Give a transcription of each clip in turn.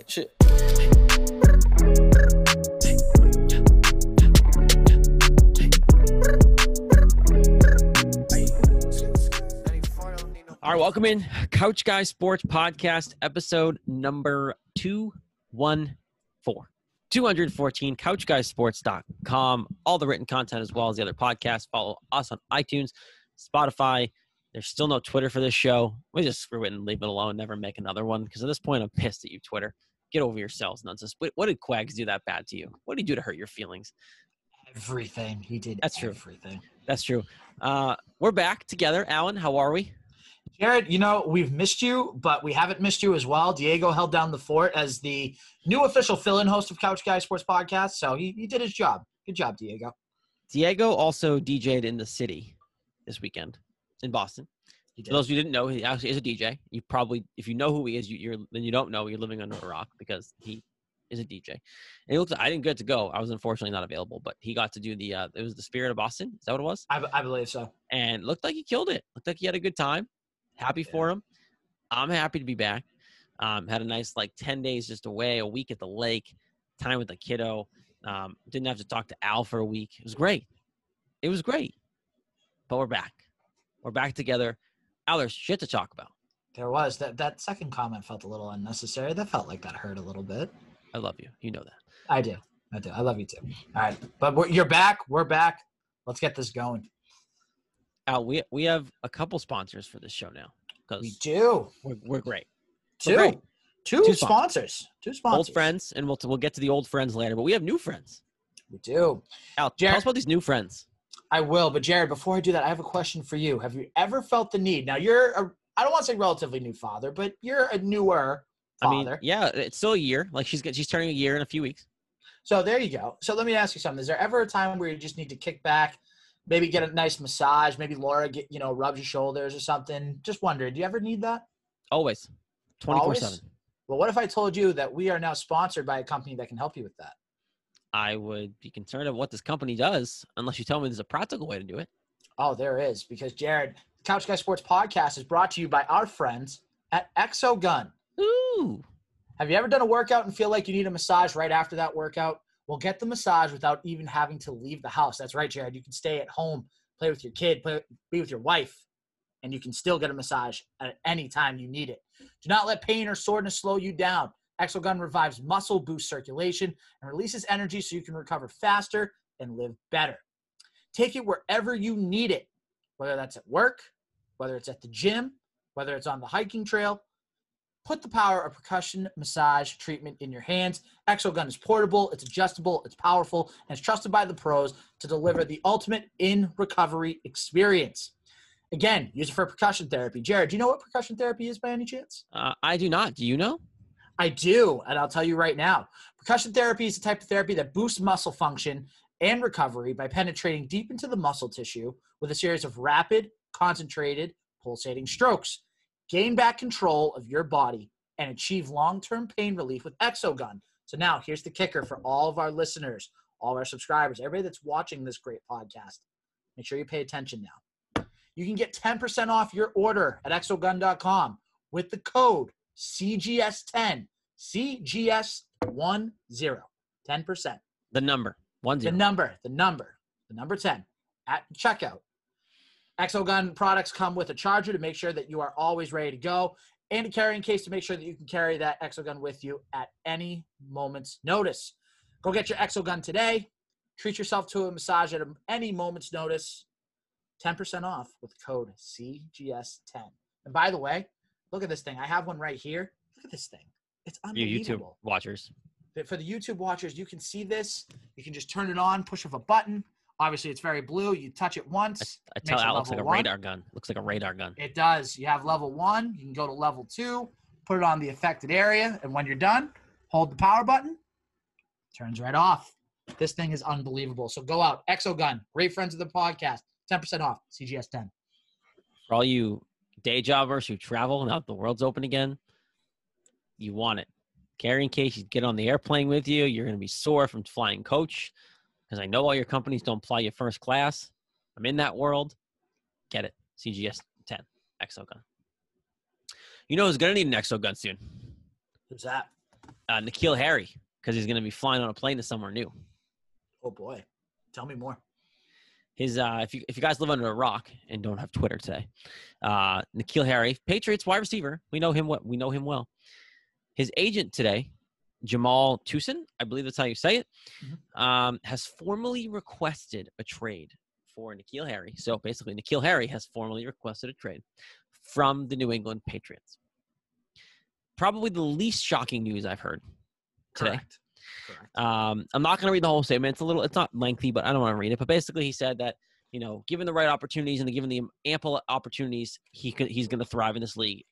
Hey, shit. All right, welcome in Couch Guy Sports Podcast, episode number 214. 214, couchguysports.com. All the written content as well as the other podcasts. Follow us on iTunes, Spotify. There's still no Twitter for this show. We just screw it and leave it alone. Never make another one because at this point, I'm pissed at you, Twitter. Get over yourselves, nonsense. What, what did Quags do that bad to you? What did he do to hurt your feelings? Everything he did. That's true. Everything. That's true. Uh, we're back together. Alan, how are we? Jared, you know, we've missed you, but we haven't missed you as well. Diego held down the fort as the new official fill in host of Couch Guy Sports Podcast. So he, he did his job. Good job, Diego. Diego also DJ'd in the city this weekend in Boston. For those of you who didn't know, he actually is a DJ. You probably, if you know who he is, you, you're then you don't know. You're living under a rock because he is a DJ. And he looked. I didn't get to go. I was unfortunately not available, but he got to do the. Uh, it was the Spirit of Boston. Is that what it was? I, I believe so. And looked like he killed it. Looked like he had a good time. Happy for him. I'm happy to be back. Um, had a nice like ten days just away, a week at the lake, time with the kiddo. Um, didn't have to talk to Al for a week. It was great. It was great. But we're back. We're back together. Al, there's shit to talk about. There was that that second comment felt a little unnecessary. That felt like that hurt a little bit. I love you. You know that. I do. I do. I love you too. All right, but we're, you're back. We're back. Let's get this going. Al, we we have a couple sponsors for this show now We because do. we're, we're great. Two. great. Two, Two sponsors. Two sponsors. Old friends, and we'll we'll get to the old friends later. But we have new friends. We do. Al, tell Jared- us about these new friends. I will, but Jared, before I do that, I have a question for you. Have you ever felt the need? Now, you're a, I don't want to say relatively new father, but you're a newer father. I mean, yeah, it's still a year. Like she's she's turning a year in a few weeks. so there you go. So let me ask you something. Is there ever a time where you just need to kick back, maybe get a nice massage, maybe Laura get you know rubs your shoulders or something? Just wondering, do you ever need that? Always, twenty four Always? seven. Well, what if I told you that we are now sponsored by a company that can help you with that? I would be concerned of what this company does unless you tell me there's a practical way to do it. Oh, there is because Jared, the Couch Guy Sports Podcast is brought to you by our friends at Exogun. Ooh, Have you ever done a workout and feel like you need a massage right after that workout? Well, get the massage without even having to leave the house. That's right, Jared. You can stay at home, play with your kid, play, be with your wife, and you can still get a massage at any time you need it. Do not let pain or soreness slow you down. Exogun revives muscle, boosts circulation, and releases energy so you can recover faster and live better. Take it wherever you need it, whether that's at work, whether it's at the gym, whether it's on the hiking trail, Put the power of percussion massage treatment in your hands. Exogun is portable, it's adjustable, it's powerful, and it's trusted by the pros to deliver the ultimate in recovery experience. Again, use it for percussion therapy. Jared, do you know what percussion therapy is by any chance? uh, I do not. Do you know? I do, and I'll tell you right now. Percussion therapy is a type of therapy that boosts muscle function and recovery by penetrating deep into the muscle tissue with a series of rapid, concentrated, pulsating strokes. Gain back control of your body and achieve long term pain relief with Exogun. So, now here's the kicker for all of our listeners, all of our subscribers, everybody that's watching this great podcast. Make sure you pay attention now. You can get 10% off your order at exogun.com with the code CGS10. CGS10. 10%. The number one The number, the number, the number 10 at checkout. Exogun products come with a charger to make sure that you are always ready to go and a carrying case to make sure that you can carry that Exogun with you at any moment's notice. Go get your Exogun today. Treat yourself to a massage at any moment's notice. 10% off with code CGS10. And by the way, look at this thing. I have one right here. Look at this thing. It's you YouTube unbelievable watchers. for the YouTube watchers, you can see this. You can just turn it on, push of a button. Obviously, it's very blue. You touch it once. I tell makes it Al looks like a one. radar gun. Looks like a radar gun. It does. You have level one. You can go to level two, put it on the affected area, and when you're done, hold the power button. Turns right off. This thing is unbelievable. So go out. Exogun, great friends of the podcast. 10% off. CGS 10. For all you day jobbers who travel now that the world's open again, you want it. Carry in case you get on the airplane with you, you're going to be sore from flying coach because I know all your companies don't fly you first class. I'm in that world. Get it. CGS 10 Exogun. You know who's going to need an Exogun soon? Who's that? uh, N'Keal Harry because he's going to be flying on a plane to somewhere new. Oh boy, tell me more. His uh, if you if you guys live under a rock and don't have Twitter today, uh, N'Keal Harry, Patriots wide receiver, we know him what we know him well. His agent today, Jamal Tooson, I believe that's how you say it, Mhm. um, has formally requested a trade for N'Keal Harry. So basically, N'Keal Harry has formally requested a trade from the New England Patriots. Probably the least shocking news I've heard today. Correct. Um, I'm not going to read the whole statement. It's a little, it's not lengthy, but I don't want to read it. But basically, he said that you know, given the right opportunities and given the ample opportunities, he could, he's going to thrive in this league,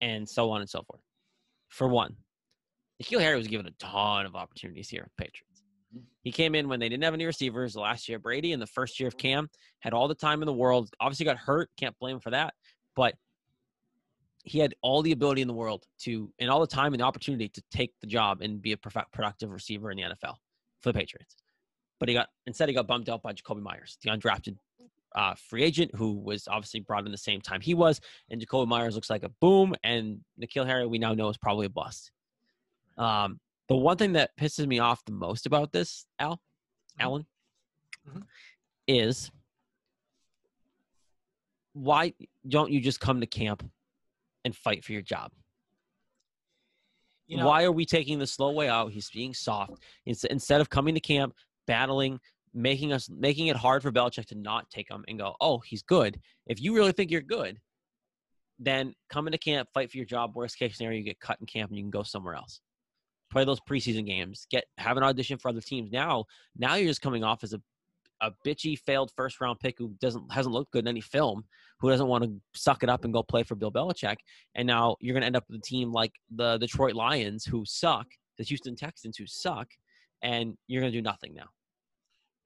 and so on and so forth. For one, N'Keal Harry was given a ton of opportunities here with Patriots. He came in when they didn't have any receivers. The last year, Brady, and the first year of Cam had all the time in the world. Obviously, got hurt. Can't blame him for that. But he had all the ability in the world to, and all the time and the opportunity to take the job and be a prof- productive receiver in the NFL for the Patriots. But he got instead he got bumped out by Jakobi Meyers, the undrafted uh, free agent who was obviously brought in the same time he was. And Jakobi Meyers looks like a boom, and N'Keal Harry we now know is probably a bust. Um, the one thing that pisses me off the most about this, Al, Alan, Mhm. is why don't you just come to camp and fight for your job? You know, why are we taking the slow way out? He's being soft Ins- instead of coming to camp, battling, making us making it hard for Belichick to not take him and go, oh, he's good. If you really think you're good, then come into camp, fight for your job. Worst case scenario, you get cut in camp and you can go somewhere else. Play those preseason games. Get have an audition for other teams. Now, now you're just coming off as a a bitchy failed first round pick who doesn't hasn't looked good in any film, who doesn't want to suck it up and go play for Bill Belichick. And now you're going to end up with a team like the Detroit Lions who suck, the Houston Texans who suck, and you're going to do nothing now.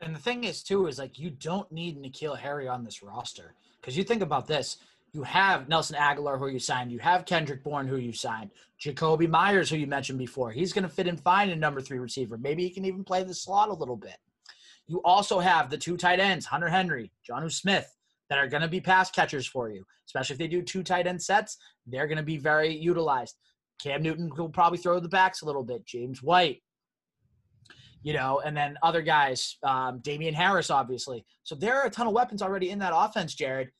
And the thing is, too, is like you don't need N'Keal Harry on this roster because you think about this. You have Nelson Agholor, who you signed. You have Kendrick Bourne, who you signed. Jakobi Meyers, who you mentioned before. He's going to fit in fine in number three receiver. Maybe he can even play the slot a little bit. You also have the two tight ends, Hunter Henry, Jonnu Smith, that are going to be pass catchers for you. Especially if they do two tight end sets, they're going to be very utilized. Cam Newton will probably throw the backs a little bit. James White, you know, and then other guys, um, Damien Harris, obviously. So there are a ton of weapons already in that offense, Jared.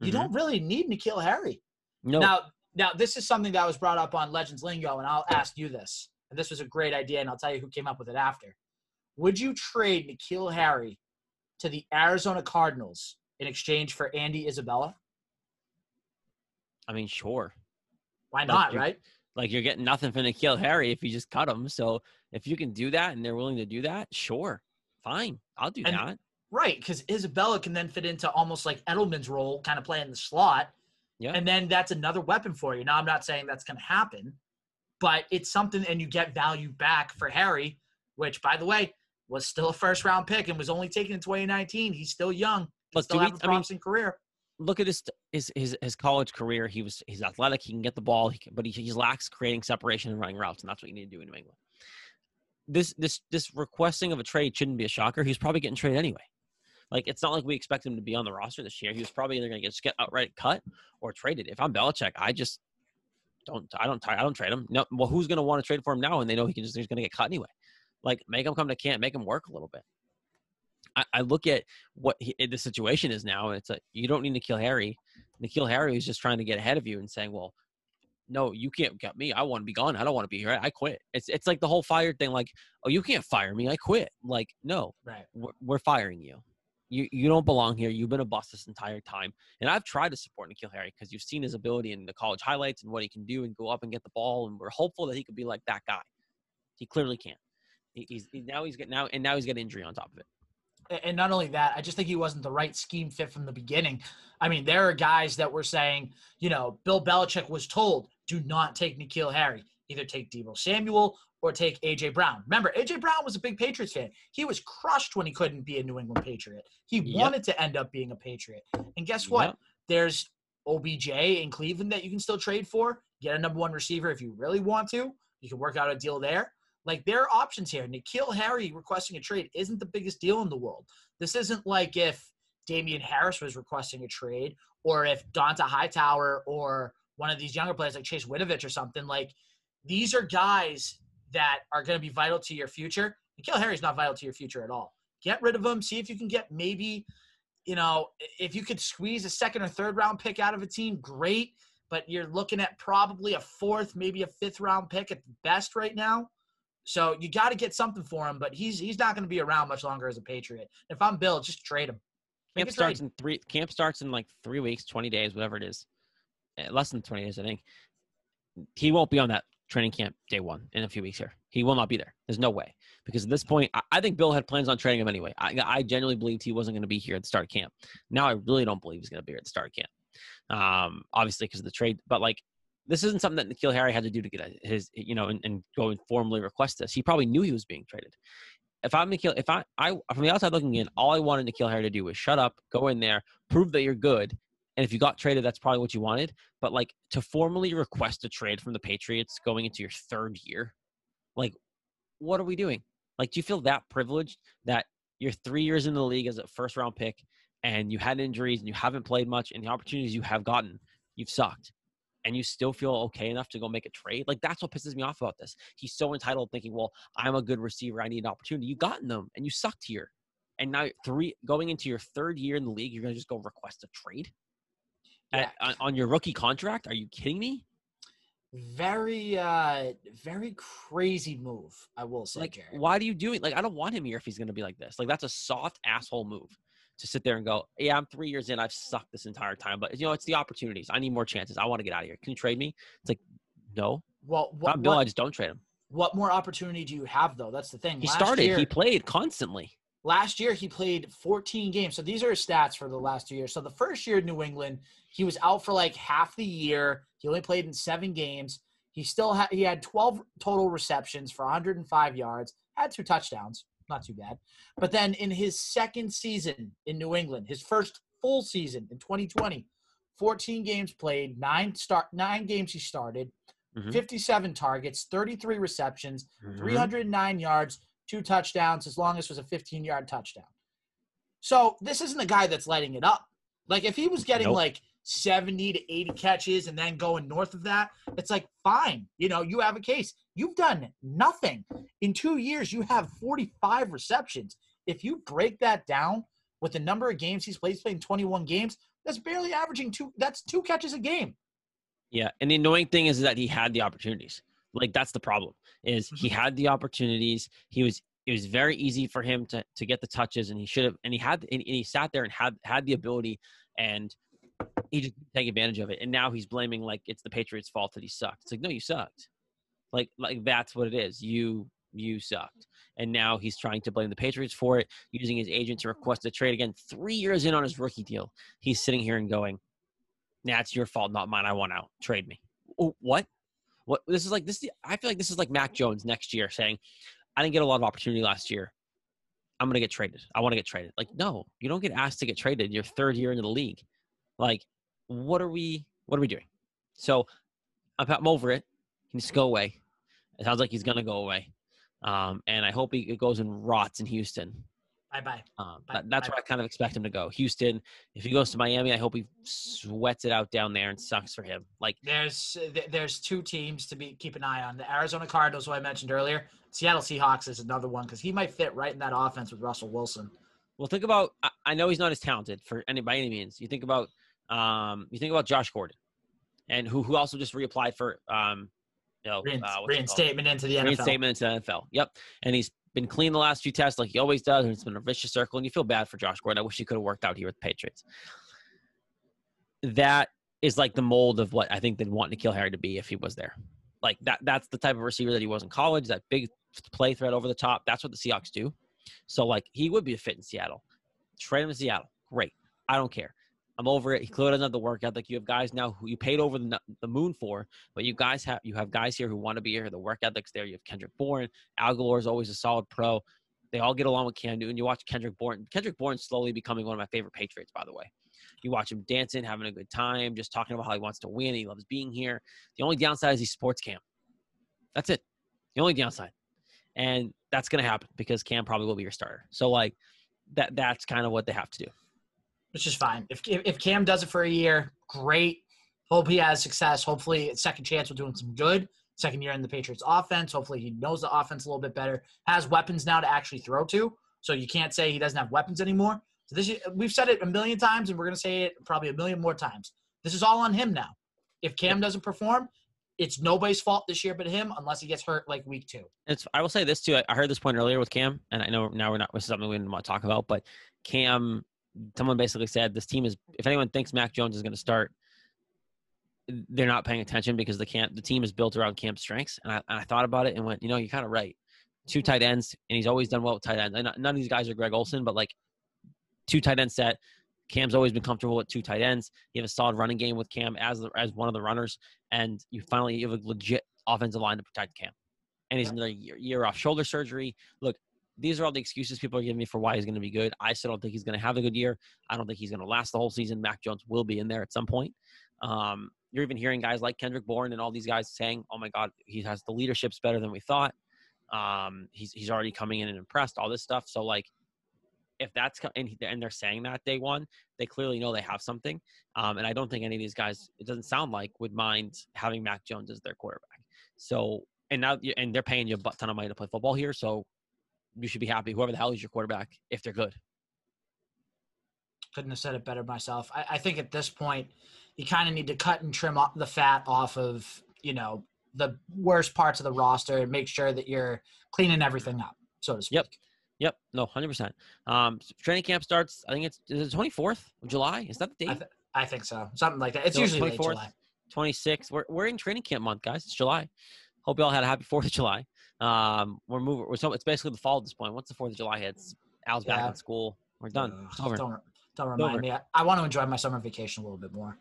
You Mhm. don't really need N'Keal Harry. No, Now, now this is something that was brought up on Legends Lingo, and I'll ask you this. And this was a great idea, and I'll tell you who came up with it after. Would you trade N'Keal Harry to the Arizona Cardinals in exchange for Andy Isabella? I mean, sure. Why not, you're- right? Like you're getting nothing from N'Keal Harry if you just cut him. So if you can do that and they're willing to do that, sure, fine, I'll do And- that. Right, because Isabella can then fit into almost like Edelman's role, kind of playing the slot. Yeah. And then that's another weapon for you. Now, I'm not saying that's going to happen, but it's something, and you get value back for Harry, which, by the way, was still a first round pick and was only taken in 2019. He's still young. Look, still we- have a I mean, promising career. look at his his his, his college career. He was he's athletic. He can get the ball, he can, but he, he lacks creating separation and running routes, and that's what you need to do in New England. This this this requesting of a trade shouldn't be a shocker. He's probably getting traded anyway. Like it's not like we expect him to be on the roster this year. He was probably either going to get get outright cut or traded. If I'm Belichick, I just don't I don't I don't trade him. No, well, who's going to want to trade for him now? And they know he can just he's going to get cut anyway. Like make him come to camp, make him work a little bit. I, I look at what he, the situation is now, and it's like you don't need N'Keal Harry. N'Keal Harry is just trying to get ahead of you and saying, "Well, no, you can't get me. I want to be gone. I don't want to be here. I quit." It's it's like the whole fired thing. Like, oh, you can't fire me. I quit. Like, no, Right. we're, we're firing you. You you don't belong here. You've been a bust this entire time. And I've tried to support N'Keal Harry because you've seen his ability in the college highlights and what he can do and go up and get the ball. And we're hopeful that he could be like that guy. He clearly can't. He, he's he, now he's got now and now he's got injury on top of it. And not only that, I just think he wasn't the right scheme fit from the beginning. I mean, there are guys that were saying, you know, Bill Belichick was told, do not take N'Keal Harry. Either take Deebo Samuel or take AJ Brown. Remember, AJ Brown was a big Patriots fan. He was crushed when he couldn't be a New England Patriot. He Yep. wanted to end up being a Patriot. And guess what? Yep. There's OBJ in Cleveland that you can still trade for. Get a number one receiver if you really want to. You can work out a deal there. Like there are options here. N'Keal Harry requesting a trade isn't the biggest deal in the world. This isn't like if Damien Harris was requesting a trade or if Dont'a Hightower or one of these younger players like Chase Winovich or something. Like these are guys that are going to be vital to your future. N'Keal Harry's not vital to your future at all. Get rid of him. See if you can get maybe, you know, if you could squeeze a second or third round pick out of a team, great. But you're looking at probably a fourth, maybe a fifth round pick at best right now. So you got to get something for him. But he's he's not going to be around much longer as a Patriot. If I'm Bill, just trade him. Camp starts in three. Camp starts in like three weeks, twenty days, whatever it is, eh, less than twenty days, I think. He won't be on that training camp day one in a few weeks here. He will not be there. There's no way because at this point, I, I think Bill had plans on training him anyway. I, I genuinely believed he wasn't going to be here at the start of camp. Now I really don't believe he's going to be here at the start of camp. Um, obviously because of the trade, but like this isn't something that N'Keal Harry had to do to get his, you know, and, and go and formally request this. He probably knew he was being traded if I'm N'Keal, if I, I from the outside looking in, all I wanted N'Keal Harry to do was shut up, go in there, prove that you're good, and if you got traded, that's probably what you wanted. But like to formally request a trade from the Patriots going into your third year, like what are we doing? Like, do you feel that privileged that you're three years in the league as a first round pick and you had injuries and you haven't played much and the opportunities you have gotten, you've sucked and you still feel okay enough to go make a trade. Like that's what pisses me off about this. He's so entitled thinking, well, I'm a good receiver. I need an opportunity. You've gotten them and you sucked here. And now three going into your third year in the league, you're gonna just go request a trade yeah. At, on, your rookie contract? Are you kidding me? Very, uh very crazy move. I will say. Like, Jared. why do you do it? Like, I don't want him here if he's gonna be like this. Like, that's a soft asshole move to sit there and go, yeah, I'm three years in. I've sucked this entire time, but you know, it's the opportunities. I need more chances. I want to get out of here. Can you trade me? It's like, no. Well, what, I'm Bill. What, I just don't trade him. What more opportunity do you have though? That's the thing. He last started. Year, he played constantly. Last year he played 14 games. So these are his stats for the last two years. So the first year in New England, he was out for like half the year. He only played in seven games. He still had he had 12 total receptions for 105 yards, had two touchdowns not too bad. But then in his second season in New England, his first full season in 2020, 14 games played, nine start nine games he started, mm-hmm. 57 targets, 33 receptions, mm-hmm. 309 yards, two touchdowns. His longest was a 15 yard touchdown. So this isn't a guy that's lighting it up. Like if he was getting nope. like 70 to 80 catches and then going north of that, it's like, fine, you know, you have a case. You've done nothing. In two years, you have 45 receptions. If you break that down with the number of games he's played, he's playing 21 games, that's barely averaging two, that's two catches a game. Yeah. And the annoying thing is that he had the opportunities. Like that's the problem is he mm-hmm. had the opportunities. He was it was very easy for him to to get the touches and he should have and he had and he sat there and had had the ability and he just take advantage of it. And now he's blaming like it's the Patriots' fault that he sucked. It's like, no, you sucked. Like like that's what it is. You you sucked. And now he's trying to blame the Patriots for it, using his agent to request a trade again. Three years in on his rookie deal. He's sitting here and going, Nah, it's your fault, not mine. I want out. Trade me. Oh, what? What this is like this I feel like this is like Mac Jones next year saying, I didn't get a lot of opportunity last year. I'm gonna get traded. I want to get traded. Like, no, you don't get asked to get traded. Your third year into the league. Like, what are we what are we doing? So I'm, I'm over it. He needs to go away. It sounds like he's gonna go away. Um, and I hope he goes and rots in Houston. Bye bye. Um, that, that's bye, where I kind of expect him to go. Houston. If he goes to Miami, I hope he sweats it out down there and sucks for him. Like there's there's two teams to be keep an eye on. The Arizona Cardinals, who I mentioned earlier. Seattle Seahawks is another one because he might fit right in that offense with Russell Wilson. Well, think about. I know he's not as talented for any by any means. You think about um, you think about Josh Gordon, and who who also just reapplied for um, know, uh, reinstatement into the NFL. Reinstatement into the NFL. Yep, and he's been clean the last few tests like he always does, and it's been a vicious circle. And you feel bad for Josh Gordon. I wish he could have worked out here with the Patriots. That is like the mold of what I think they'd want N'Keal Harry to be if he was there. Like that. That's the type of receiver that he was in college. That big play threat over the top. That's what the Seahawks do. So like he would be a fit in Seattle. Trade him to Seattle. Great. I don't care. I'm over it. He clearly doesn't have the work ethic. You have guys now who you paid over the, the moon for, but you guys have you have guys here who want to be here. The work ethic's there. You have Kendrick Bourne. Agholor is always a solid pro. They all get along with Cam Newton. You watch Kendrick Bourne. Kendrick Bourne slowly becoming one of my favorite Patriots, by the way. You watch him dancing, having a good time, just talking about how he wants to win. He loves being here. The only downside is he's sports Cam. That's it. The only downside. And that's to happen because Cam probably will be your starter. So like that that's kind of what they have to do which is fine. If, if Cam does it for a year, great. Hope he has success. Hopefully, second chance will do him some good. second year in the Patriots offense. Hopefully he knows the offense a little bit better. Has weapons now to actually throw to. So you can't say he doesn't have weapons anymore. So this we've said it a million times and we're going to say it probably a million more times. This is all on him now. If Cam doesn't perform, it's nobody's fault this year but him unless he gets hurt like week two. It's I will say this too. I heard this point earlier with Cam, and I know now we're not this is something we didn't want to talk about, but Cam, someone basically said this team is if anyone thinks Mac Jones is going to start, they're not paying attention because the camp the team is built around Cam's strengths. And I, and I thought about it and went, you know, you're kind of right. Two tight ends, and he's always done well with tight ends. And none of these guys are Greg Olsen, but like two tight end set. Cam's always been comfortable with two tight ends. You have a solid running game with Cam as the, as one of the runners, and you finally you have a legit offensive line to protect Cam. And he's another year, year off shoulder surgery. Look, these are all the excuses people are giving me for why he's going to be good. I still don't think he's going to have a good year. I don't think he's going to last the whole season. Mac Jones will be in there at some point. Um, you're even hearing guys like Kendrick Bourne and all these guys saying, "Oh my God, he has the leadership's better than we thought." Um, he's he's already coming in and impressed. All this stuff. So like, if that's and, and they're saying that day one, they clearly know they have something. Um, and I don't think any of these guys, it doesn't sound like, would mind having Mac Jones as their quarterback. So and now and they're paying you a ton of money to play football here, so you should be happy. Whoever the hell is your quarterback, if they're good. Couldn't have said it better myself. I, I think at this point, you kind of need to cut and trim the fat off of you know the worst parts of the roster and make sure that you're cleaning everything up, so to speak. Yep. Yep. No, hundred percent. Um, training camp starts. I think it's twenty fourth of July. Is that the date? I, th- I, think so. Something like that. It's so usually 24th, July. Twenty sixth. We're we're in training camp month, guys. It's July. Hope you all had a happy Fourth of July. Um, we're moving. We're so it's basically the fall at this point. Once the Fourth of July hits, Al's yeah. back in school. We're done. Uh, it's over. Don't, don't remind me. I, I, want to enjoy my summer vacation a little bit more.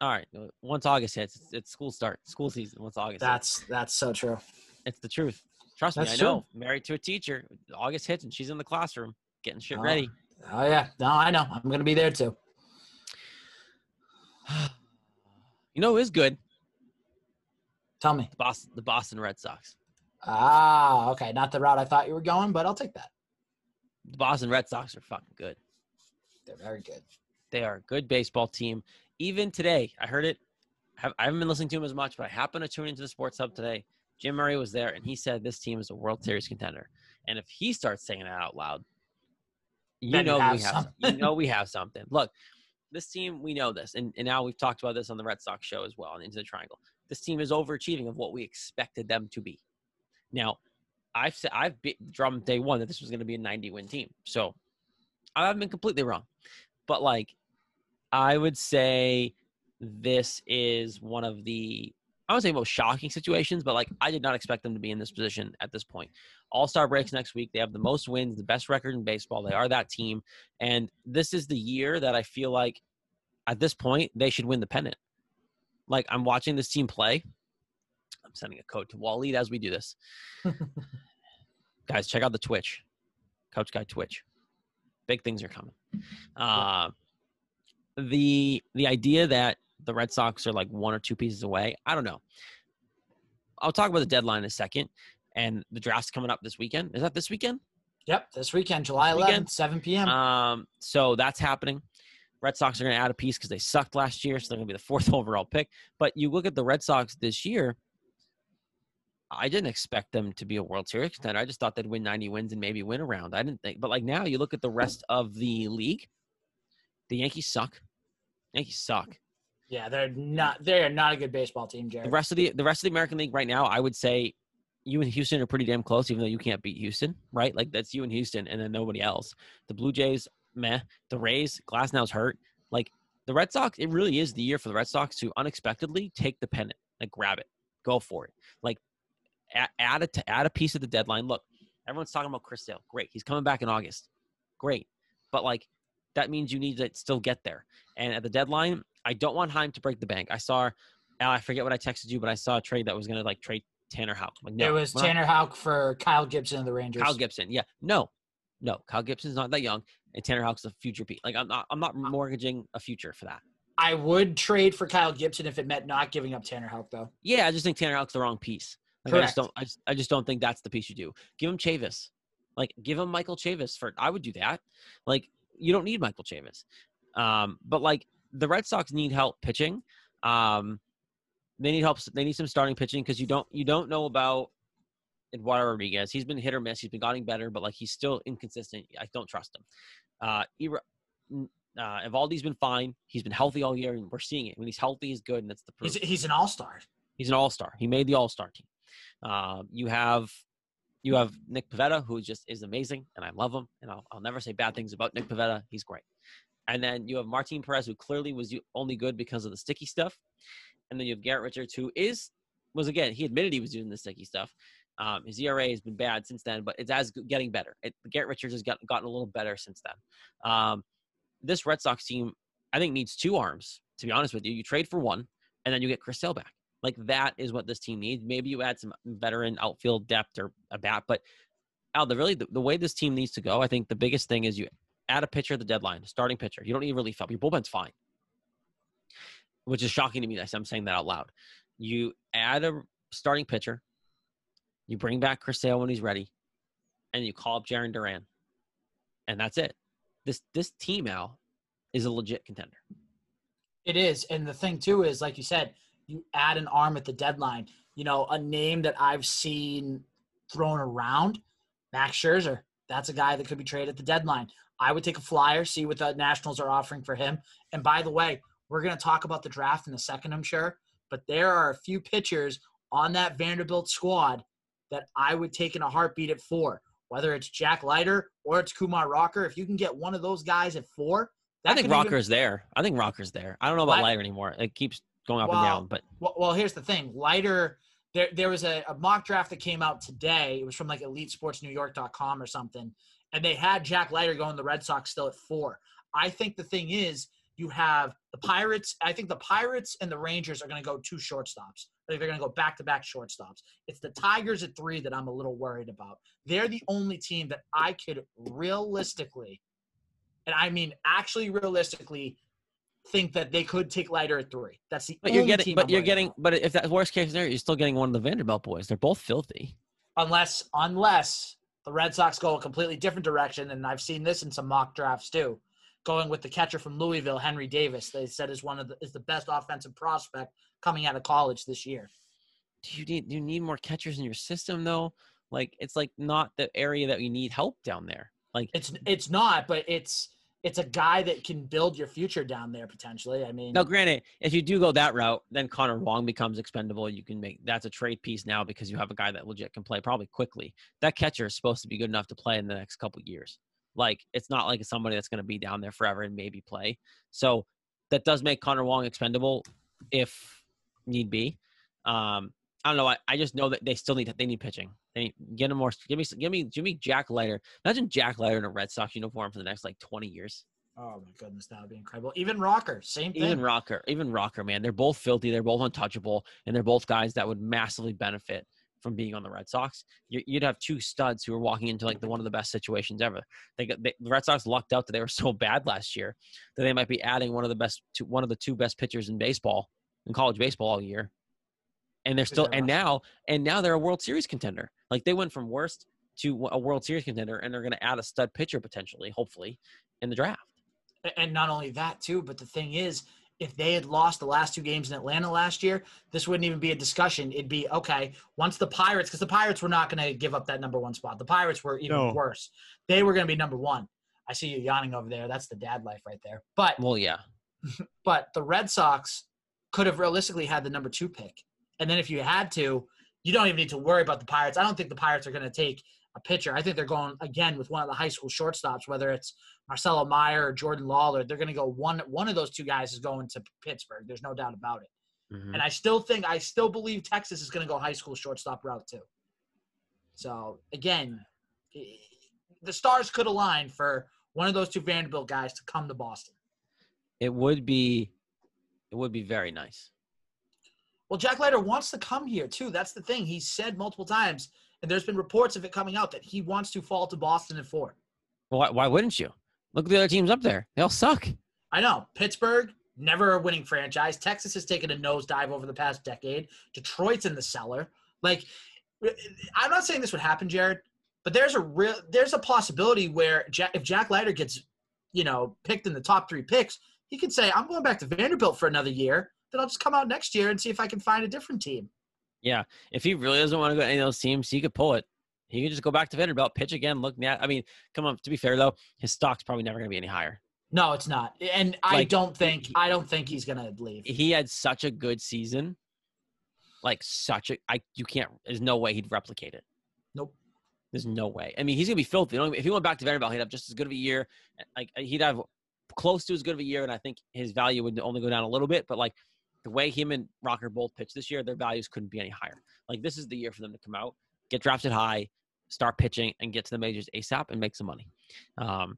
All right. Once August hits, it's, it's school start, school season. Once August. That's hits. that's so true. It's the truth. Trust that's me, I know. Married to a teacher. August hits and she's in the classroom getting shit oh. ready. Oh yeah. No, I know. I'm gonna be there too. you know who is good? Tell me. The Boston, the Boston Red Sox. Ah, okay. Not the route I thought you were going, but I'll take that. The Boston Red Sox are fucking good. They're very good. They are a good baseball team. Even today, I heard it. I haven't been listening to him as much, but I happened to tune into the Sports Hub today. Jim Murray was there, and he said this team is a World Series contender. And if he starts saying it out loud, you then know we have you know we have something. Look, this team we know this, and, and now we've talked about this on the Red Sox show as well, and into the Triangle. This team is overachieving of what we expected them to be. Now, I've said I've drummed day one that this was going to be a 90 win team, so I haven't been completely wrong. But like, I would say this is one of the I would say most shocking situations, but like I did not expect them to be in this position at this point. All Star breaks next week. They have the most wins, the best record in baseball. They are that team, and this is the year that I feel like at this point they should win the pennant. Like I'm watching this team play. I'm sending a code to Waleed as we do this. Guys, check out the Twitch, Couch Guy Twitch. Big things are coming. Uh, the the idea that the Red Sox are like one or two pieces away, I don't know. I'll talk about the deadline in a second, and the draft's coming up this weekend. Is that this weekend? Yep, this weekend, July this 11th, 7 p.m. Um, so that's happening. Red Sox are going to add a piece because they sucked last year, so they're going to be the fourth overall pick. But you look at the Red Sox this year, I didn't expect them to be a World Series contender. I just thought they'd win 90 wins and maybe win around. I didn't think, but like now you look at the hmm. rest of the league, the Yankees suck. Yankees suck. Yeah, they're not. They're not a good baseball team, Jared. The rest of the the rest of the American League right now, I would say, you and Houston are pretty damn close, even though you can't beat Houston, right? Like that's you and Houston, and then nobody else. The Blue Jays, meh. The Rays, Glasnow's hurt. Like the Red Sox, it really is the year for the Red Sox to unexpectedly take the pennant, like grab it, go for it. Like add, a add a piece of the deadline. Look, everyone's talking about Chris Sale. Great, he's coming back in August. Great, but like that means you need to still get there. And at the deadline, I don't want Chaim to break the bank. I saw, oh, I forget what I texted you, but I saw a trade that was going to like trade Tanner Houck. Like, no, it was Tanner not. Houck for Kyle Gibson of the Rangers. Kyle Gibson, yeah, no, no, Kyle Gibson's not that young, and Tanner Houck's a future piece. Like I'm not, I'm not uh, mortgaging a future for that. I would trade for Kyle Gibson if it meant not giving up Tanner Houck, though. Yeah, I just think Tanner Houck's the wrong piece. Like, Correct. I just don't. I just, I just don't think that's the piece you do. Give him Chavis. Like give him Michael Chavis for. I would do that. Like you don't need Michael Chavis. Um, but like the Red Sox need help pitching. Um, they need help. They need some starting pitching because you don't you don't know about Eduardo Rodriguez. He's been hit or miss. He's been getting better, but like he's still inconsistent. I don't trust him. Uh, uh, Eovaldi's been fine. He's been healthy all year, and we're seeing it. When he's healthy, he's good, and that's the proof. He's, he's an all star. He's an all star. He made the all star team. Uh, you have you have Nick Pivetta, who just is amazing, and I love him, and I'll, I'll never say bad things about Nick Pivetta. He's great. And then you have Martin Perez, who clearly was only good because of the sticky stuff. And then you have Garrett Richards, who is was again he admitted he was doing the sticky stuff. Um, his ERA has been bad since then, but it's as getting better. It, Garrett Richards has got, gotten a little better since then. Um, this Red Sox team, I think, needs two arms. To be honest with you, you trade for one, and then you get Chris Sale back. Like that is what this team needs. Maybe you add some veteran outfield depth or a bat, but Al, the really the, the way this team needs to go, I think the biggest thing is you add a pitcher at the deadline, starting pitcher. You don't need relief help. Your bullpen's fine, which is shocking to me. I'm saying that out loud. You add a starting pitcher, you bring back Chris Sale when he's ready, and you call up Jarren Duran, and that's it. This this team, Al, is a legit contender. It is, and the thing too is, like you said, you add an arm at the deadline. You know, a name that I've seen thrown around, Max Scherzer. That's a guy that could be traded at the deadline. I would take a flyer, see what the Nationals are offering for him. And by the way, we're going to talk about the draft in a second, I'm sure. But there are a few pitchers on that Vanderbilt squad that I would take in a heartbeat at four, whether it's Jack Leiter or it's Kumar Rocker. If you can get one of those guys at four, I think Rocker's even... there. I think Rocker's there. I don't know about Leiter anymore. It keeps going up well, and down. But well, well, here's the thing: Leiter. There, there was a, a, mock draft that came out today. It was from like EliteSportsNewYork.com or something, and they had Jack Leiter going the Red Sox still at four. I think the thing is, you have the Pirates. I think the Pirates and the Rangers are going to go two shortstops. I think they're going to go back to back shortstops. It's the Tigers at three that I'm a little worried about. They're the only team that I could realistically, and I mean actually realistically, think that they could take Leiter at three. That's the but you're getting, but I'm you're getting, but if that worst case scenario, you're still getting one of the Vanderbilt boys. They're both filthy. Unless, unless the Red Sox go a completely different direction, and I've seen this in some mock drafts too, going with the catcher from Louisville, Henry Davis. They said is one of the is the best offensive prospect coming out of college this year. Do you need do you need more catchers in your system though? Like it's like not the area that you need help down there. Like it's it's not, but it's it's a guy that can build your future down there potentially. I mean, now granted, if you do go that route, then Connor Wong becomes expendable. You can make that's a trade piece now because you have a guy that legit can play probably quickly. That catcher is supposed to be good enough to play in the next couple years. Like it's not like somebody that's going to be down there forever and maybe play. So that does make Connor Wong expendable if need be. Um, I don't know. I, I just know that they still need they need pitching. They need, get him more. Give me give me give me Jack Leiter. Imagine Jack Leiter in a Red Sox uniform for the next like twenty years. Oh my goodness, that would be incredible. Even Rocker, same thing. Even Rocker, even Rocker, man, they're both filthy. They're both untouchable, and they're both guys that would massively benefit from being on the Red Sox. You'd have two studs who are walking into like the one of the best situations ever. They got they, the Red Sox lucked out that they were so bad last year that they might be adding one of the best, two, one of the two best pitchers in baseball in college baseball all year and they're still and now and now they're a World Series contender. Like they went from worst to a World Series contender, and they're going to add a stud pitcher potentially, hopefully, in the draft. And not only that too, but the thing is, if they had lost the last two games in Atlanta last year, this wouldn't even be a discussion. It'd be okay once the Pirates, because the Pirates were not going to give up that number one spot. The Pirates were even no. worse. They were going to be number one. I see you yawning over there. That's the dad life right there. But well, yeah. but the Red Sox could have realistically had the number two pick and then if you had to, you don't even need to worry about the Pirates. I don't think the Pirates are going to take a pitcher. I think they're going again with one of the high school shortstops, whether it's Marcelo Meyer or Jordan Lawlar. They're going to go one. One of those two guys is going to Pittsburgh. There's no doubt about it. Mm-hmm. And I still think, I still believe Texas is going to go high school shortstop route too. So again, the stars could align for one of those two Vanderbilt guys to come to Boston. It would be, it would be very nice. Well, Jack Leiter wants to come here too. That's the thing. He said multiple times, and there's been reports of it coming out that he wants to fall to Boston at four. Well, why, why wouldn't you? Look at the other teams up there. They all suck. I know. Pittsburgh, never a winning franchise. Texas has taken a nosedive over the past decade. Detroit's in the cellar. Like, I'm not saying this would happen, Jared, but there's a real there's a possibility where Jack, if Jack Leiter gets, you know, picked in the top three picks, he could say, "I'm going back to Vanderbilt for another year." Then I'll just come out next year and see if I can find a different team. Yeah, if he really doesn't want to go to any of those teams, he could pull it. He could just go back to Vanderbilt, pitch again, look at. I mean, come on. To be fair though, his stock's probably never going to be any higher. No, it's not. And I don't think I don't think he's gonna leave. He had such a good season, like such a. I you can't. There's no way he'd replicate it. Nope. There's no way. I mean, he's gonna be filthy. You know, If he went back to Vanderbilt, he'd have just as good of a year. Like he'd have close to as good of a year, and I think his value would only go down a little bit. But like the way him and Rocker both pitched this year, their values couldn't be any higher. Like this is the year for them to come out, get drafted high, start pitching, and get to the majors ASAP and make some money. Um,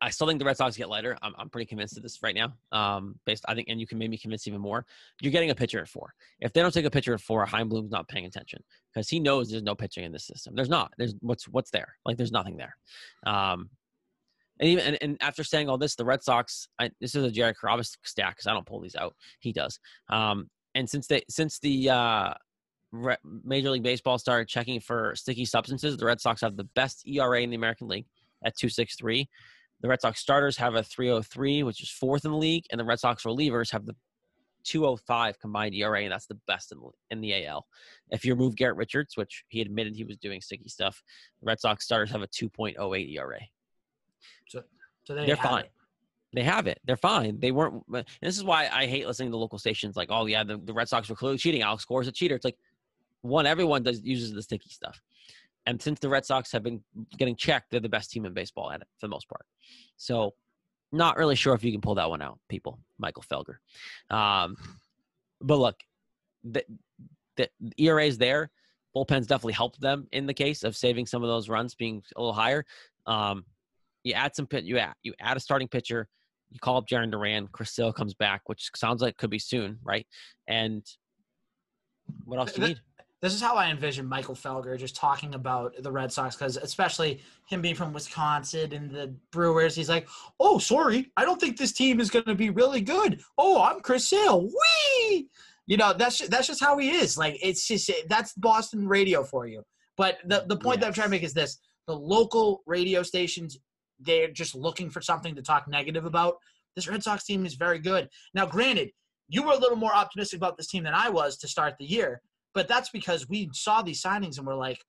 I still think the Red Sox get Leiter. I'm, I'm pretty convinced of this right now. Um, based, I think, and you can maybe convince even more. You're getting a pitcher at four. If they don't take a pitcher at four, Chaim Bloom's not paying attention because he knows there's no pitching in this system. There's not. There's what's what's there. Like there's nothing there. Um, and even and, and after saying all this, the Red Sox. I, this is a Jerry Carrabis stack because I don't pull these out. He does. Um, and since they since the uh, Re- Major League Baseball started checking for sticky substances, the Red Sox have the best ERA in the American League at 2.63. The Red Sox starters have a 3.03, which is fourth in the league, and the Red Sox relievers have the 2.05 combined ERA, and that's the best in, the in the AL. If you remove Garrett Richards, which he admitted he was doing sticky stuff, the Red Sox starters have a 2.08 ERA. So they They're fine. it. They have it. They're fine. They weren't. And this is why I hate listening to local stations like, oh yeah, the, the Red Sox were clearly cheating. Alex Cora is a cheater. It's like one, everyone does uses the sticky stuff, and since the Red Sox have been getting checked, they're the best team in baseball at it for the most part. So, not really sure if you can pull that one out, people. Michael Felger. Um, but look, the, the ERA is there. Bullpens definitely helped them in the case of saving some of those runs being a little higher. Um, you add some pit, you add you add a starting pitcher. You call up Jarren Duran. Chris Sale comes back, which sounds like could be soon, right? And what else do you need? This is how I envision Michael Felger just talking about the Red Sox because, especially him being from Wisconsin and the Brewers, he's like, "Oh, sorry, I don't think this team is going to be really good. Oh, I'm Chris Sale. Wee!" You know, that's ju- that's just how he is. Like, it's just that's Boston radio for you. But the the point that I'm trying to make is this: the local radio stations they're just looking for something to talk negative about. This Red Sox team is very good. Now, granted, you were a little more optimistic about this team than I was to start the year, but that's because we saw these signings and we're like,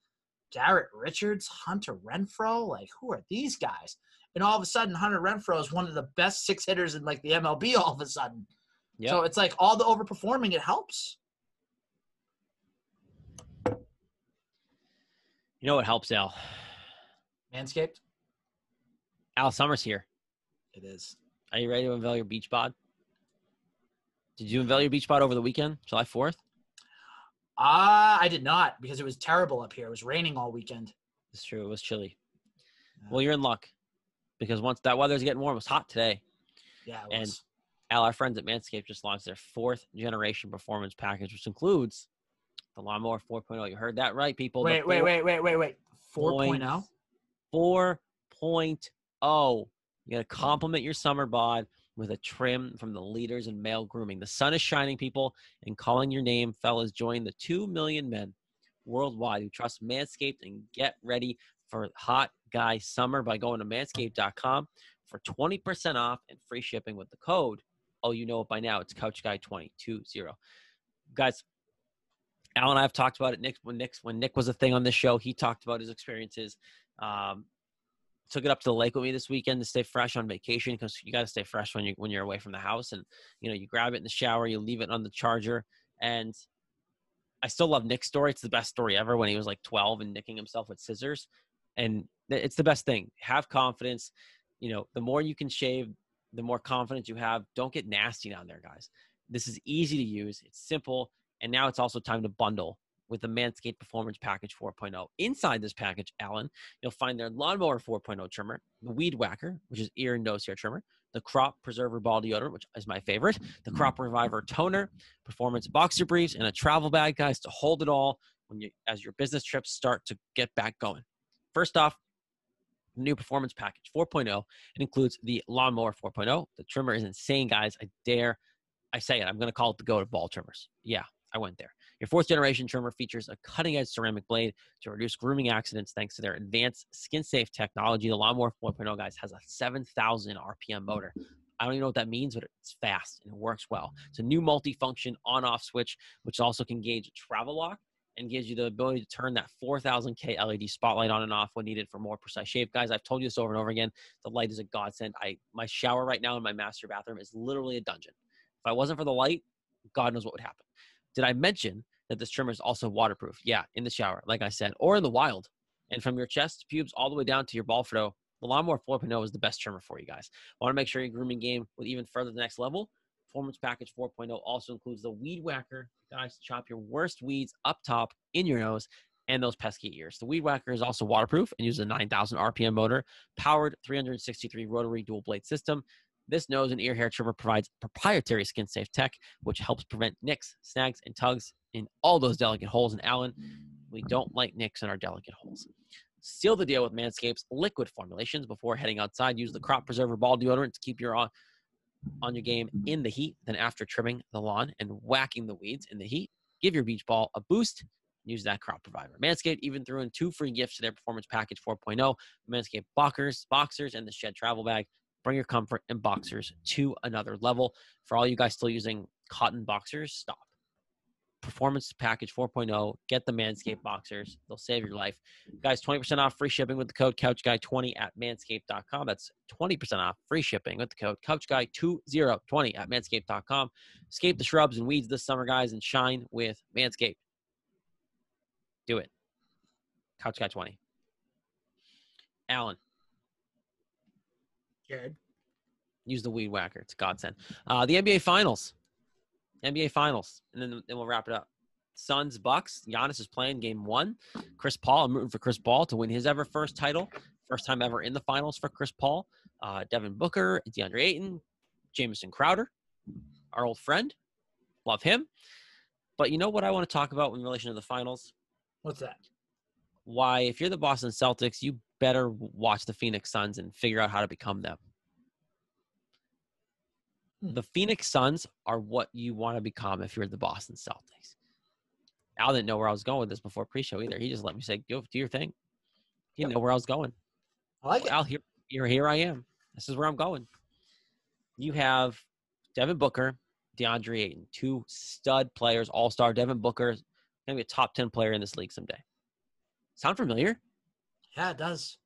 Garrett Richards, Hunter Renfroe, like who are these guys? And all of a sudden, Hunter Renfroe is one of the best six hitters in like the MLB. All of a sudden, Yep. so it's like all the overperforming. It helps. You know what helps, Al? Manscaped. Al Summers here. It is. Are you ready to unveil your beach bod? Did you unveil your beach bod over the weekend, July 4th? Ah, I did not because it was terrible up here. It was raining all weekend. It's true. It was chilly. Yeah. Well, you're in luck because once that weather's getting warm, it was hot today. Yeah, it and was. Al, our friends at Manscaped just launched their fourth generation performance package, which includes the Lawnmower 4.0. You heard that right, people. Wait, wait, wait, wait, wait, wait. oh? 4.0? 4.0. oh. You got to compliment your summer bod with a trim from the leaders in male grooming. The sun is shining, people, and calling your name, fellas. Join the 2 million men worldwide who trust Manscaped and get ready for hot guy summer by going to manscaped.com for 20% off and free shipping with the code. Oh, you know it by now. It's Couch Guy 220. Guys, Al and I have talked about it. Nick, when Nick, when Nick was a thing on this show, he talked about his experiences. Um, took it up to the lake with me this weekend to stay fresh on vacation because you got to stay fresh when you when you're away from the house. And you know, you grab it in the shower, you leave it on the charger, and I still love Nick's story. It's the best story ever when he was like 12 and nicking himself with scissors, and it's the best thing. Have confidence. You know, the more you can shave, the more confidence you have. Don't get nasty down there, guys. This is easy to use. It's simple, and now it's also time to bundle with the Manscaped Performance Package 4.0. Inside this package, Alan, you'll find their Lawnmower 4.0 trimmer, the Weed Whacker, which is ear and nose hair trimmer, the Crop Preserver Ball Deodorant, which is my favorite, the Crop Reviver Toner, Performance Boxer Briefs, and a travel bag, guys, to hold it all when you as your business trips start to get back going. First off, new performance package 4.0. It includes the Lawnmower 4.0. The trimmer is insane, guys. I dare, I say it. I'm going to call it the go to ball trimmers. Yeah, I went there. Your fourth generation trimmer features a cutting edge ceramic blade to reduce grooming accidents thanks to their advanced skin safe technology. The Lawnmower 4.0, guys, has a 7,000 RPM motor. I don't even know what that means, but it's fast and it works well. It's a new multi-function on-off switch, which also can gauge a travel lock and gives you the ability to turn that 4000K LED spotlight on and off when needed for more precise shape. Guys, I've told you this over and over again. The light is a godsend. I my shower right now in my master bathroom is literally a dungeon. If I wasn't for the light, God knows what would happen. Did I mention that this trimmer is also waterproof? Yeah, in the shower, like I said, or in the wild. And from your chest, pubes, all the way down to your ball throw, the Lawnmower 4.0 is the best trimmer for you guys. Want to make sure your grooming game will even further the next level? Performance Package 4.0 also includes the Weed Whacker, guys, to chop your worst weeds up top in your nose and those pesky ears. The Weed Whacker is also waterproof and uses a 9,000 RPM motor, powered 363 rotary dual blade system. This nose and ear hair trimmer provides proprietary skin safe tech, which helps prevent nicks, snags, and tugs in all those delicate holes. And Alan, we don't like nicks in our delicate holes. Seal the deal with Manscaped's liquid formulations before heading outside. Use the crop preserver ball deodorant to keep your on, on your game in the heat. Then after trimming the lawn and whacking the weeds in the heat, give your beach ball a boost. Use that crop provider. Manscaped even threw in two free gifts to their Performance Package 4.0, Manscaped Boxers, Boxers, and the Shed Travel Bag. Bring your comfort and boxers to another level. For all you guys still using cotton boxers, stop. Performance Package 4.0. Get the Manscaped boxers. They'll save your life. Guys, 20% off free shipping with the code CouchGuy20 at manscaped.com. That's 20% off free shipping with the code CouchGuy2020 at manscaped.com. Escape the shrubs and weeds this summer, guys, and shine with Manscaped. Do it. CouchGuy20. Alan, Jared. use the weed whacker. It's a godsend. Uh, the NBA Finals. NBA Finals, and then, then we'll wrap it up. Suns Bucks. Giannis is playing Game One. Chris Paul. I'm rooting for Chris Paul to win his ever first title, first time ever in the finals for Chris Paul. Uh, Devin Booker, DeAndre Ayton, Jamison Crowder, our old friend. Love him. But you know what I want to talk about in relation to the finals? What's that? Why, if you're the Boston Celtics, you better watch the Phoenix Suns and figure out how to become them. Hmm. The Phoenix Suns are what you want to become if you're the Boston Celtics. Al didn't know where I was going with this before pre-show either. He just let me say, "Go do your thing." He didn't know where I was going. I like it. Al, here, here, here I am. This is where I'm going. You have Devin Booker, DeAndre Ayton, two stud players, all-star. Devin Booker going to be a top ten player in this league someday. Sound familiar? Yeah, it does.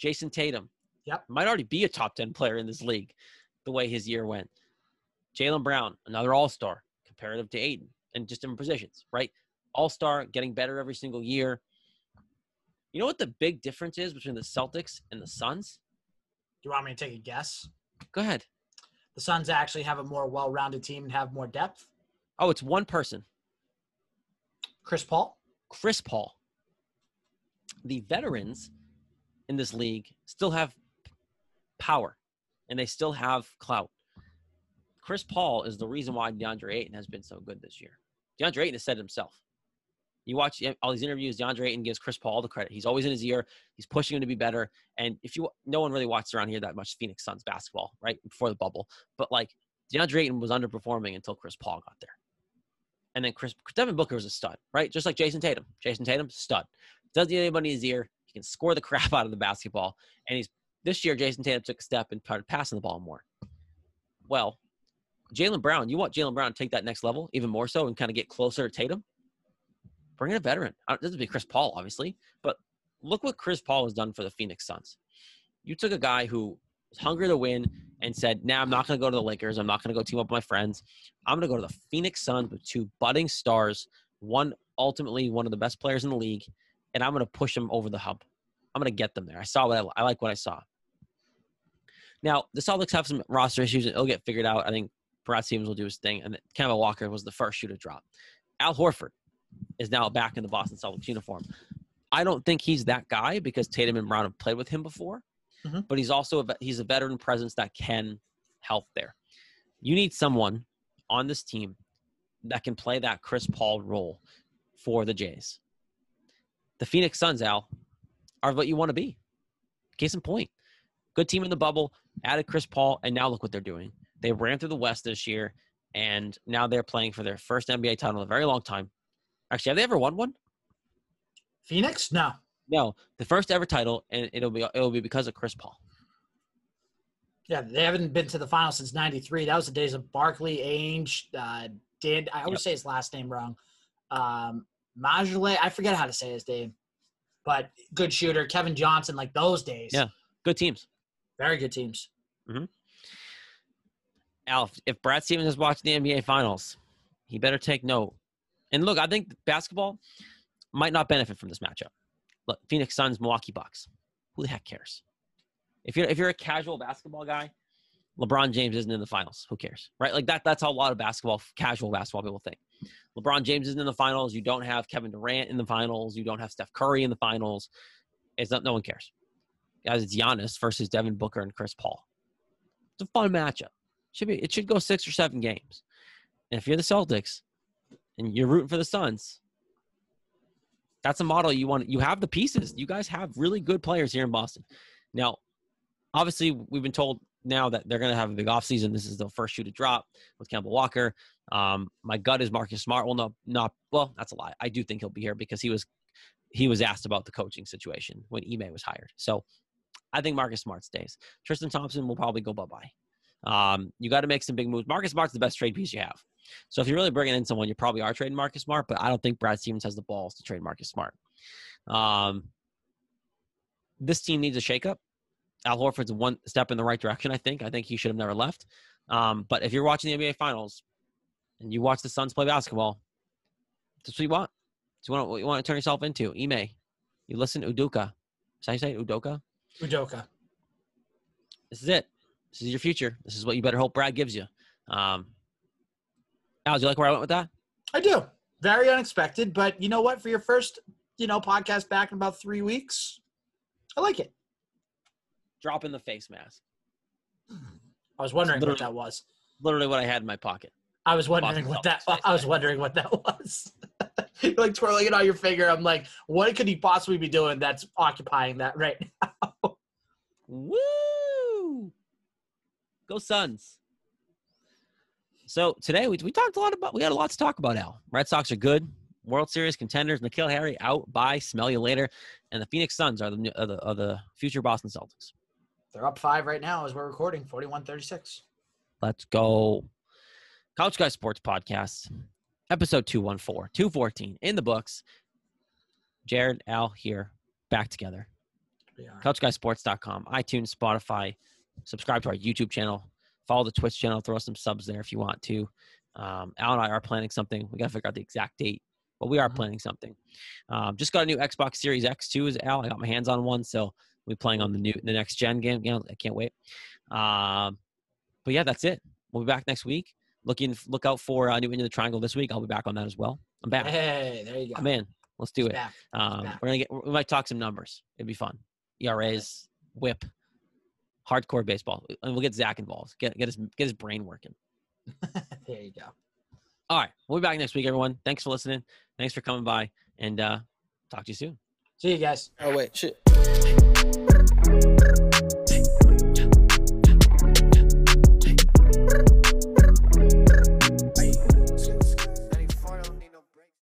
Jayson Tatum. Yep. Might already be a top 10 player in this league the way his year went. Jaylen Brown, another all star, comparative to Ayton, and just different positions, right? All star, getting better every single year. You know what the big difference is between the Celtics and the Suns? Do you want me to take a guess? Go ahead. The Suns actually have a more well-rounded team and have more depth. Oh, it's one person Chris Paul. Chris Paul. The veterans in this league still have power and they still have clout. Chris Paul is the reason why DeAndre Ayton has been so good this year. DeAndre Ayton has said it himself. You watch all these interviews, DeAndre Ayton gives Chris Paul the credit. He's always in his ear. He's pushing him to be better. And if you, no one really watched around here that much Phoenix Suns basketball, right? Before the bubble. But like DeAndre Ayton was underperforming until Chris Paul got there. And then Chris, Devin Booker was a stud, right? Just like Jayson Tatum. Jayson Tatum, stud. Doesn't need anybody in his ear. He can score the crap out of the basketball. And he's this year, Jayson Tatum took a step and started passing the ball more. Well, Jaylen Brown, you want Jaylen Brown to take that next level even more so and kind of get closer to Tatum? Bring in a veteran. This would be Chris Paul, obviously, but look what Chris Paul has done for the Phoenix Suns. You took a guy who was hungry to win and said, "Now nah, I'm not going to go to the Lakers. I'm not going to go team up with my friends. I'm going to go to the Phoenix Suns with two budding stars, one ultimately one of the best players in the league, and I'm going to push them over the hump. I'm going to get them there. I saw what I, I like what I saw. Now the Celtics have some roster issues, and it'll get figured out. I think Brad Stevens will do his thing, and Kemba Walker was the first shoe to drop. Al Horford is now back in the Boston Celtics uniform. I don't think he's that guy because Tatum and Brown have played with him before, Mhm. but he's also a, he's a veteran presence that can help there. You need someone on this team that can play that Chris Paul role for the Jays. The Phoenix Suns, Al, are what you want to be. Case in point, good team in the bubble, added Chris Paul, and now look what they're doing. They ran through the West this year, and now they're playing for their first NBA title in a very long time. Actually, have they ever won one? Phoenix? No. No, the first ever title, and it'll be it'll be because of Chris Paul. Yeah, they haven't been to the final since '93. That was the days of Barkley, Ainge, uh, Dan. I always Yep. say his last name wrong. Um, Majole, I forget how to say his name, but good shooter. Kevin Johnson, like those days. Yeah. Good teams. very good teams. Mm-hmm. Al, if- if Brad Stevens is watching the NBA Finals, he better take note. And look, I think basketball might not benefit from this matchup. Look, Phoenix Suns, Milwaukee Bucks. Who the heck cares? If you're if you're a casual basketball guy, LeBron James isn't in the finals. Who cares, right? Like that. That's how a lot of basketball, casual basketball people think. LeBron James isn't in the finals. You don't have Kevin Durant in the finals. You don't have Steph Curry in the finals. It's not. No one cares. Guys, it's Giannis versus Devin Booker and Chris Paul. It's a fun matchup should be it should go six or seven games. And if you're the Celtics and you're rooting for the Suns, that's a model you want. You have the pieces. You guys have really good players here in Boston. Now, obviously, we've been told now that they're going to have a big offseason. This is the first shoe to drop with Kemba Walker. Um, my gut is Marcus Smart will not not well. That's a lie. I do think he'll be here because he was he was asked about the coaching situation when Ime was hired. So I think Marcus Smart stays. Tristan Thompson will probably go bye bye. Um, you got to make some big moves. Marcus Smart's the best trade piece you have. So if you're really bringing in someone, you probably are trading Marcus Smart, but I don't think Brad Stevens has the balls to trade Marcus Smart. Um, this team needs a shakeup. Al Horford's one step in the right direction, I think. I think he should have never left. Um, but if you're watching the NBA Finals and you watch the Suns play basketball, that's what you want. It's what you want to turn yourself into. Ime, you listen to Udoka. Is that how you say? Udoka? Udoka. this is it. This is your future. This is what you better hope Brad gives you. Um, Al, do you like where I went with that? I do. Very unexpected, but you know what? For your first, you know, podcast back in about three weeks, I like it. Drop in the face mask. I was wondering what that was. Literally what I had in my pocket. I was wondering what that. I was wondering what that was. Like twirling it on your finger. I'm like, what could he possibly be doing that's occupying that right now? Woo! Go Suns. So today we, we talked a lot about we had a lot to talk about. Al Red Sox are good. World Series contenders. N'Keal Harry out by. Smell you later. And the Phoenix Suns are the are the, are the future Boston Celtics. They're up five right now as we're recording, 41-36. Let's go. Couch Guy Sports Podcast, episode 214, 214 in the books. Jared, Al here, back together. CouchGuySports.com, iTunes, Spotify. Subscribe to our YouTube channel. Follow the Twitch channel. Throw some subs there if you want to. Um, Al and I are planning something. We got to figure out the exact date, but we are Mhm. planning something. Um, just got a new Xbox Series X too. Is Al? I got my hands on one, so we're playing on the new the next gen game. You know, I can't wait. Um, but yeah, that's it. We'll be back next week. Looking look out for uh, new into the triangle this week. I'll be back on that as well. I'm back. Hey, there you go. I'm in. Let's do He's it. Um, we're gonna get. We might talk some numbers. It'd be fun. ERAs, WHIP, hardcore baseball, and we'll get Zach involved. Get get his get his brain working. there you go. All right, we'll be back next week, everyone. Thanks for listening. Thanks for coming by, and uh, talk to you soon. See you guys. Oh wait, shit.